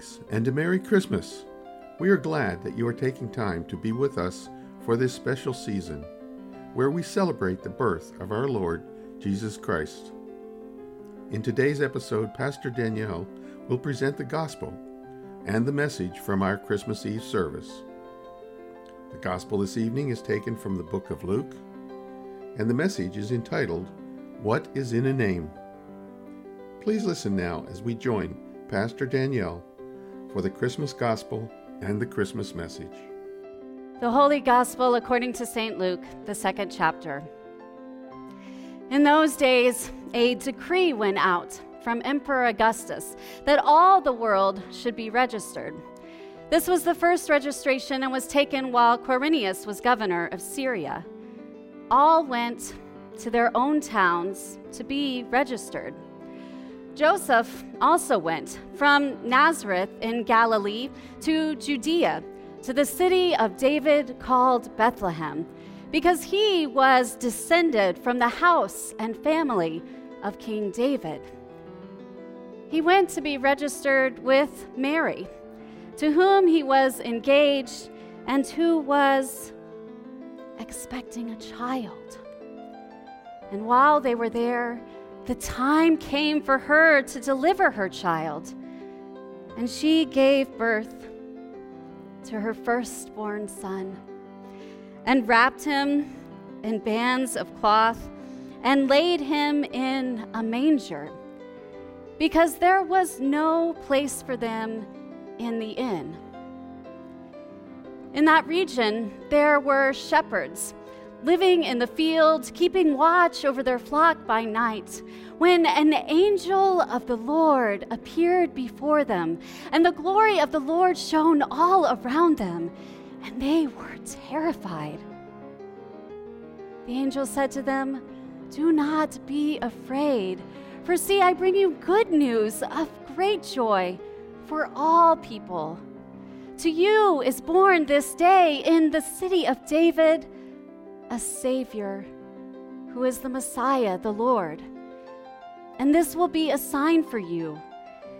Greetings and a Merry Christmas. We are glad that you are taking time to be with us for this special season where we celebrate the birth of our Lord Jesus Christ. In today's episode, Pastor Danielle will present the gospel and the message from our Christmas Eve service. The gospel this evening is taken from the book of Luke, and the message is entitled, What is in a Name? Please listen now as we join Pastor Danielle for the Christmas Gospel and the Christmas message. The Holy Gospel according to St. Luke, the second chapter. In those days, a decree went out from Emperor Augustus that all the world should be registered. This was the first registration and was taken while Quirinius was governor of Syria. All went to their own towns to be registered. Joseph also went from Nazareth in Galilee to Judea, to the city of David called Bethlehem, because he was descended from the house and family of King David. He went to be registered with Mary, to whom he was engaged and who was expecting a child. And while they were there, the time came for her to deliver her child, and she gave birth to her firstborn son and wrapped him in bands of cloth and laid him in a manger because there was no place for them in the inn. In that region, there were shepherds living in the fields, keeping watch over their flock by night, when an angel of the Lord appeared before them, and the glory of the Lord shone all around them, and they were terrified. The angel said to them, Do not be afraid, for see, I bring you good news of great joy for all people. To you is born this day in the city of David a Savior who is the Messiah, the Lord. And this will be a sign for you.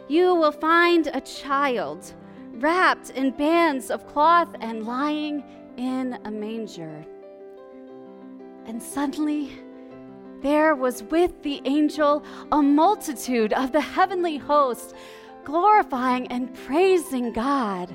You will find a child wrapped in bands of cloth and lying in a manger. And suddenly, there was with the angel a multitude of the heavenly host, glorifying and praising God.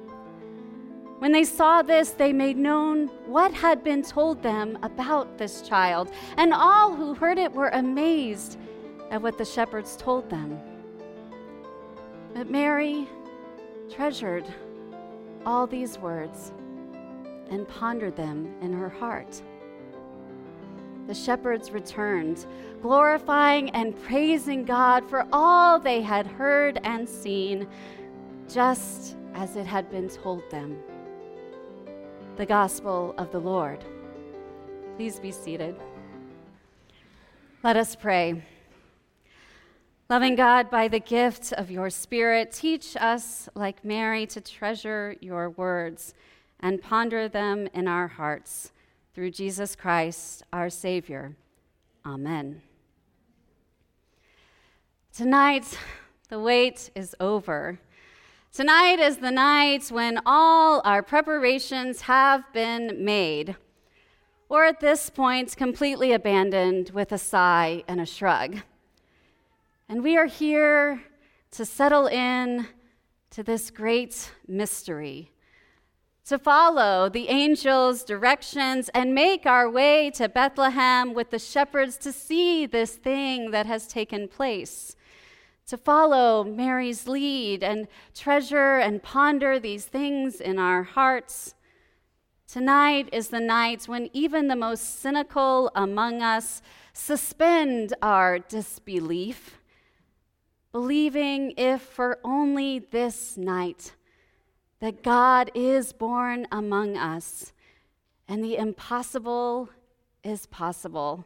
When they saw this, they made known what had been told them about this child, and all who heard it were amazed at what the shepherds told them. But Mary treasured all these words and pondered them in her heart. The shepherds returned, glorifying and praising God for all they had heard and seen, just as it had been told them the gospel of the Lord. Please be seated. Let us pray. Loving God, by the gift of your Spirit, teach us, like Mary, to treasure your words and ponder them in our hearts through Jesus Christ, our Savior. Amen. Tonight, the wait is over. Tonight is the night when all our preparations have been made, or at this point, completely abandoned with a sigh and a shrug. And we are here to settle in to this great mystery, to follow the angel's directions and make our way to Bethlehem with the shepherds to see this thing that has taken place to follow Mary's lead and treasure and ponder these things in our hearts. Tonight is the night when even the most cynical among us suspend our disbelief, believing if for only this night that God is born among us and the impossible is possible.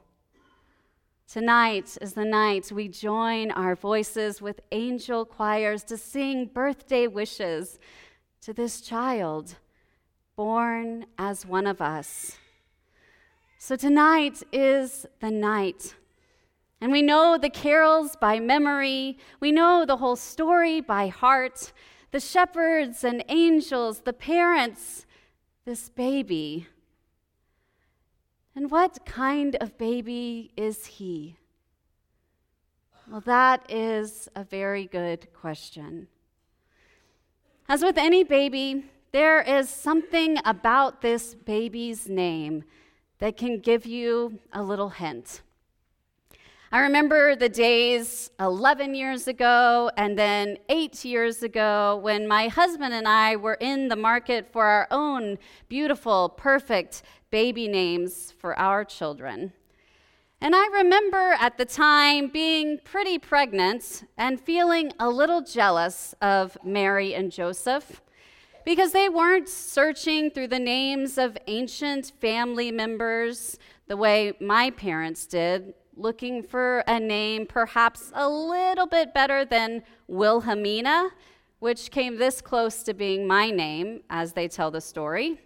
Tonight is the night we join our voices with angel choirs to sing birthday wishes to this child born as one of us. So tonight is the night. And we know the carols by memory, we know the whole story by heart, the shepherds and angels, the parents, this baby. And what kind of baby is he? Well, that is a very good question. As with any baby, there is something about this baby's name that can give you a little hint. I remember the days 11 years ago and then eight years ago when my husband and I were in the market for our own beautiful, perfect baby names for our children. And I remember at the time being pretty pregnant and feeling a little jealous of Mary and Joseph because they weren't searching through the names of ancient family members the way my parents did looking for a name perhaps a little bit better than Wilhelmina, which came this close to being my name as they tell the story.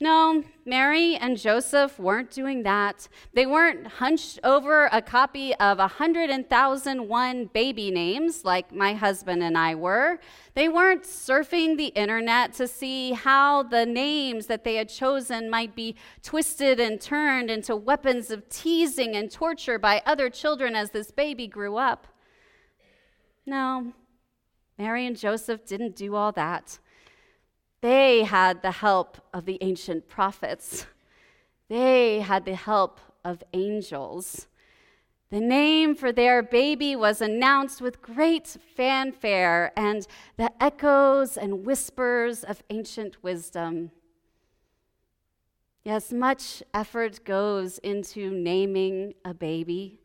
No, Mary and Joseph weren't doing that. They weren't hunched over a copy of 100,001 baby names like my husband and I were. They weren't surfing the internet to see how the names that they had chosen might be twisted and turned into weapons of teasing and torture by other children as this baby grew up. No, Mary and Joseph didn't do all that. They had the help of the ancient prophets, they had the help of angels. The name for their baby was announced with great fanfare and the echoes and whispers of ancient wisdom. Yes, much effort goes into naming a baby.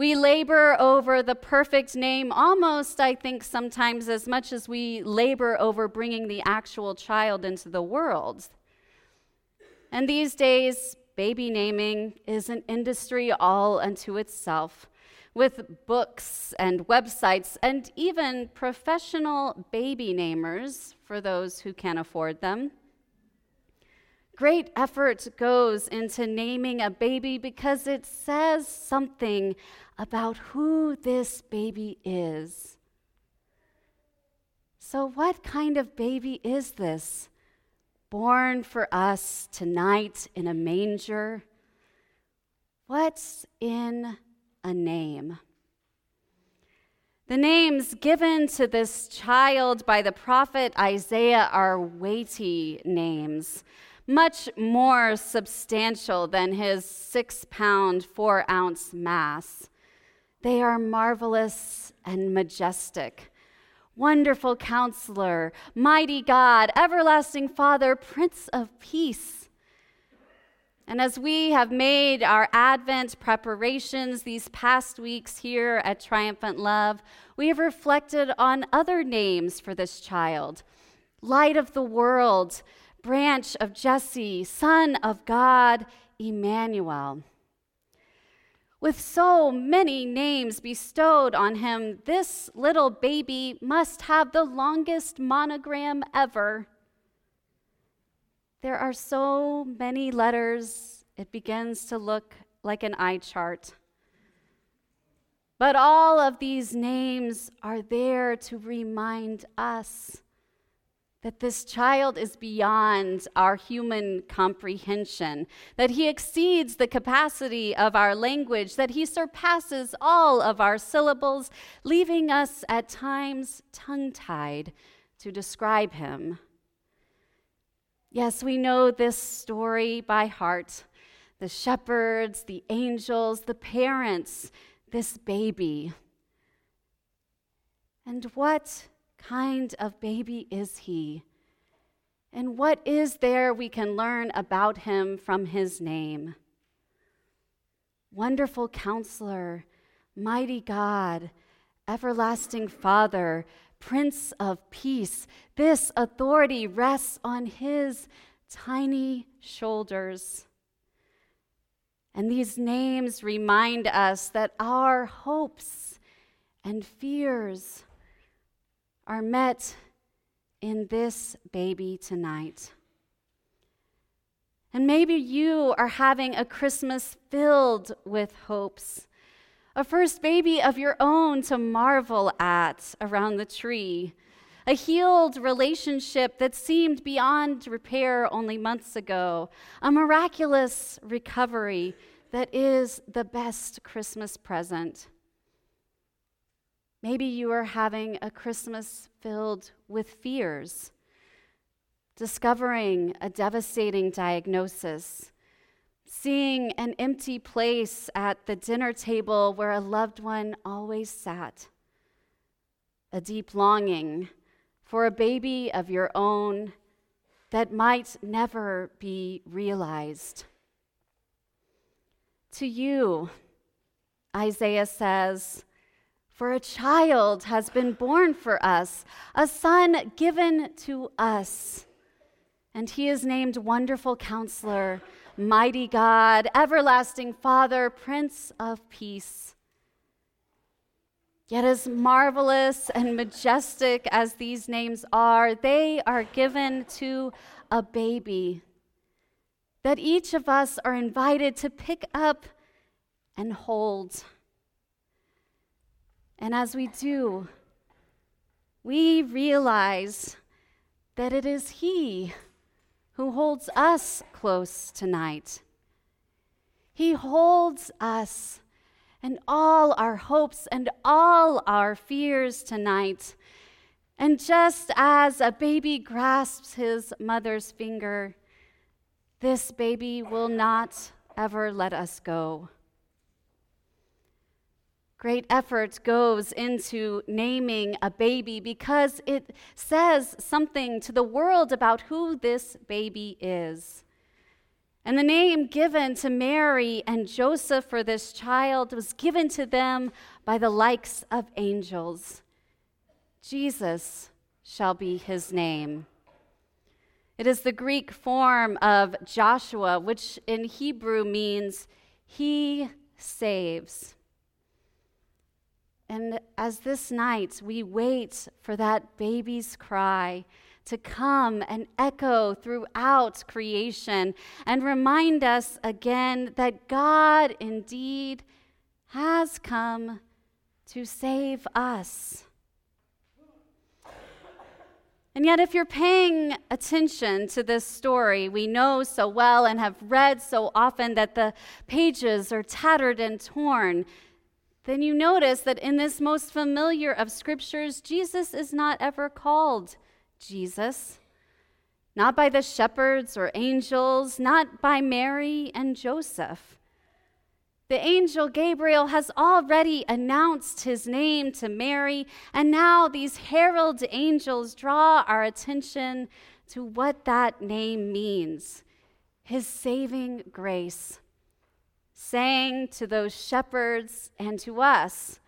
We labor over the perfect name almost, I think, sometimes as much as we labor over bringing the actual child into the world. And these days, baby naming is an industry all unto itself, with books and websites and even professional baby namers for those who can afford them. Great effort goes into naming a baby because it says something about who this baby is. So, what kind of baby is this? Born for us tonight in a manger? What's in a name? The names given to this child by the prophet Isaiah are weighty names much more substantial than his six pound, four ounce mass. They are marvelous and majestic. Wonderful counselor, mighty God, everlasting Father, Prince of Peace. And as we have made our Advent preparations these past weeks here at Triumphant Love, we have reflected on other names for this child Light of the World, branch of Jesse, Son of God, Emmanuel. With so many names bestowed on him, this little baby must have the longest monogram ever. There are so many letters, it begins to look like an eye chart. But all of these names are there to remind us that this child is beyond our human comprehension, that he exceeds the capacity of our language, that he surpasses all of our syllables, leaving us at times tongue tied to describe him. Yes, we know this story by heart the shepherds, the angels, the parents, this baby. And what kind of baby is he? And what is there we can learn about him from his name? Wonderful counselor, mighty God, everlasting Father, Prince of Peace. This authority rests on his tiny shoulders. And these names remind us that our hopes and fears are met in this baby tonight. And maybe you are having a Christmas filled with hopes, a first baby of your own to marvel at around the tree, a healed relationship that seemed beyond repair only months ago, a miraculous recovery that is the best Christmas present. Maybe you are having a Christmas filled with fears, discovering a devastating diagnosis, seeing an empty place at the dinner table where a loved one always sat, a deep longing for a baby of your own that might never be realized. To you, Isaiah says, For a child has been born for us, a son given to us. And he is named Wonderful Counselor, Mighty God, Everlasting Father, Prince of Peace. Yet, as marvelous and majestic as these names are, they are given to a baby that each of us are invited to pick up and hold. And as we do, we realize that it is He who holds us close tonight. He holds us and all our hopes and all our fears tonight. And just as a baby grasps his mother's finger, this baby will not ever let us go. Great effort goes into naming a baby because it says something to the world about who this baby is. And the name given to Mary and Joseph for this child was given to them by the likes of angels. Jesus shall be his name. It is the Greek form of Joshua, which in Hebrew means he saves. And as this night we wait for that baby's cry to come and echo throughout creation and remind us again that God indeed has come to save us. And yet, if you're paying attention to this story, we know so well and have read so often that the pages are tattered and torn, then you notice that in this most familiar of scriptures, Jesus is not ever called Jesus. Not by the shepherds or angels, not by Mary and Joseph. The angel Gabriel has already announced his name to Mary, and now these herald angels draw our attention to what that name means his saving grace, saying to those shepherds and to us,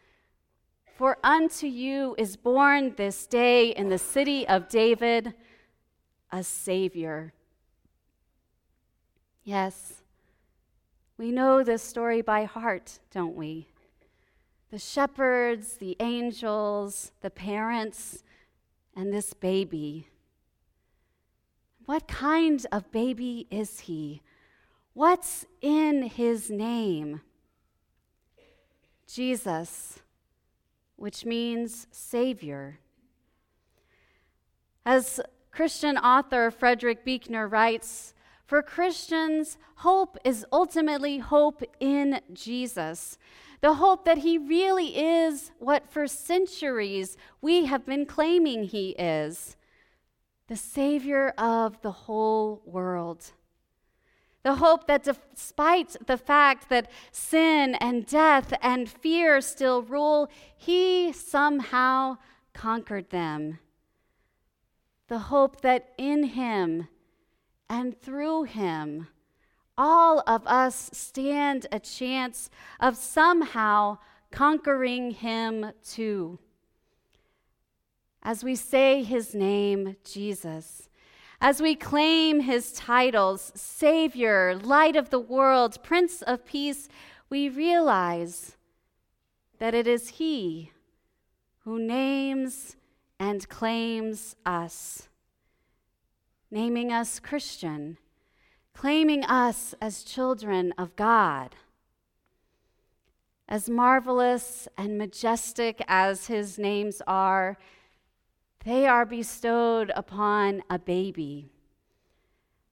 For unto you is born this day in the city of David a Savior. Yes we know this story by heart, don't we? The shepherds, the angels, the parents, and this baby. What kind of baby is he? What's in his name? Jesus, which means Savior. As Christian author Frederick Buechner writes, for Christians, hope is ultimately hope in Jesus. The hope that he really is what for centuries we have been claiming he is the Savior of the whole world. The hope that despite the fact that sin and death and fear still rule, he somehow conquered them. The hope that in him and through him, all of us stand a chance of somehow conquering him too. As we say his name, Jesus, As we claim his titles, Savior, Light of the World, Prince of Peace, we realize that it is he who names and claims us, naming us Christian, claiming us as children of God. As marvelous and majestic as his names are, they are bestowed upon a baby.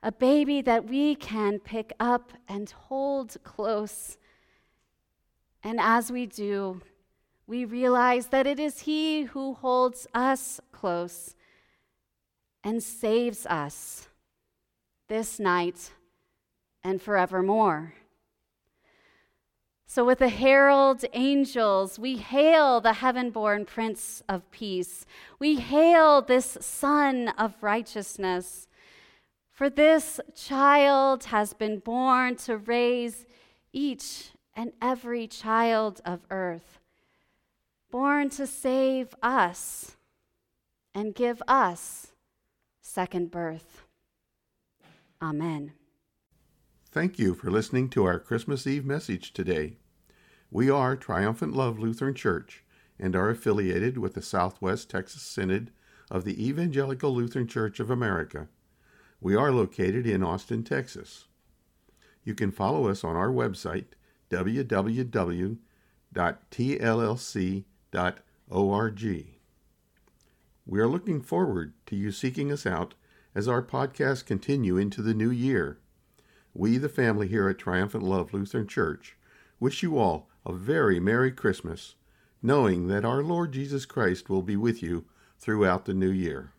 A baby that we can pick up and hold close. And as we do, we realize that it is He who holds us close and saves us this night and forevermore. So, with the herald angels, we hail the heaven born Prince of Peace. We hail this Son of Righteousness. For this child has been born to raise each and every child of earth, born to save us and give us second birth. Amen. Thank you for listening to our Christmas Eve message today. We are Triumphant Love Lutheran Church and are affiliated with the Southwest Texas Synod of the Evangelical Lutheran Church of America. We are located in Austin, Texas. You can follow us on our website, www.tllc.org. We are looking forward to you seeking us out as our podcasts continue into the new year. We, the family here at Triumphant Love Lutheran Church, wish you all a very Merry Christmas, knowing that our Lord Jesus Christ will be with you throughout the new year.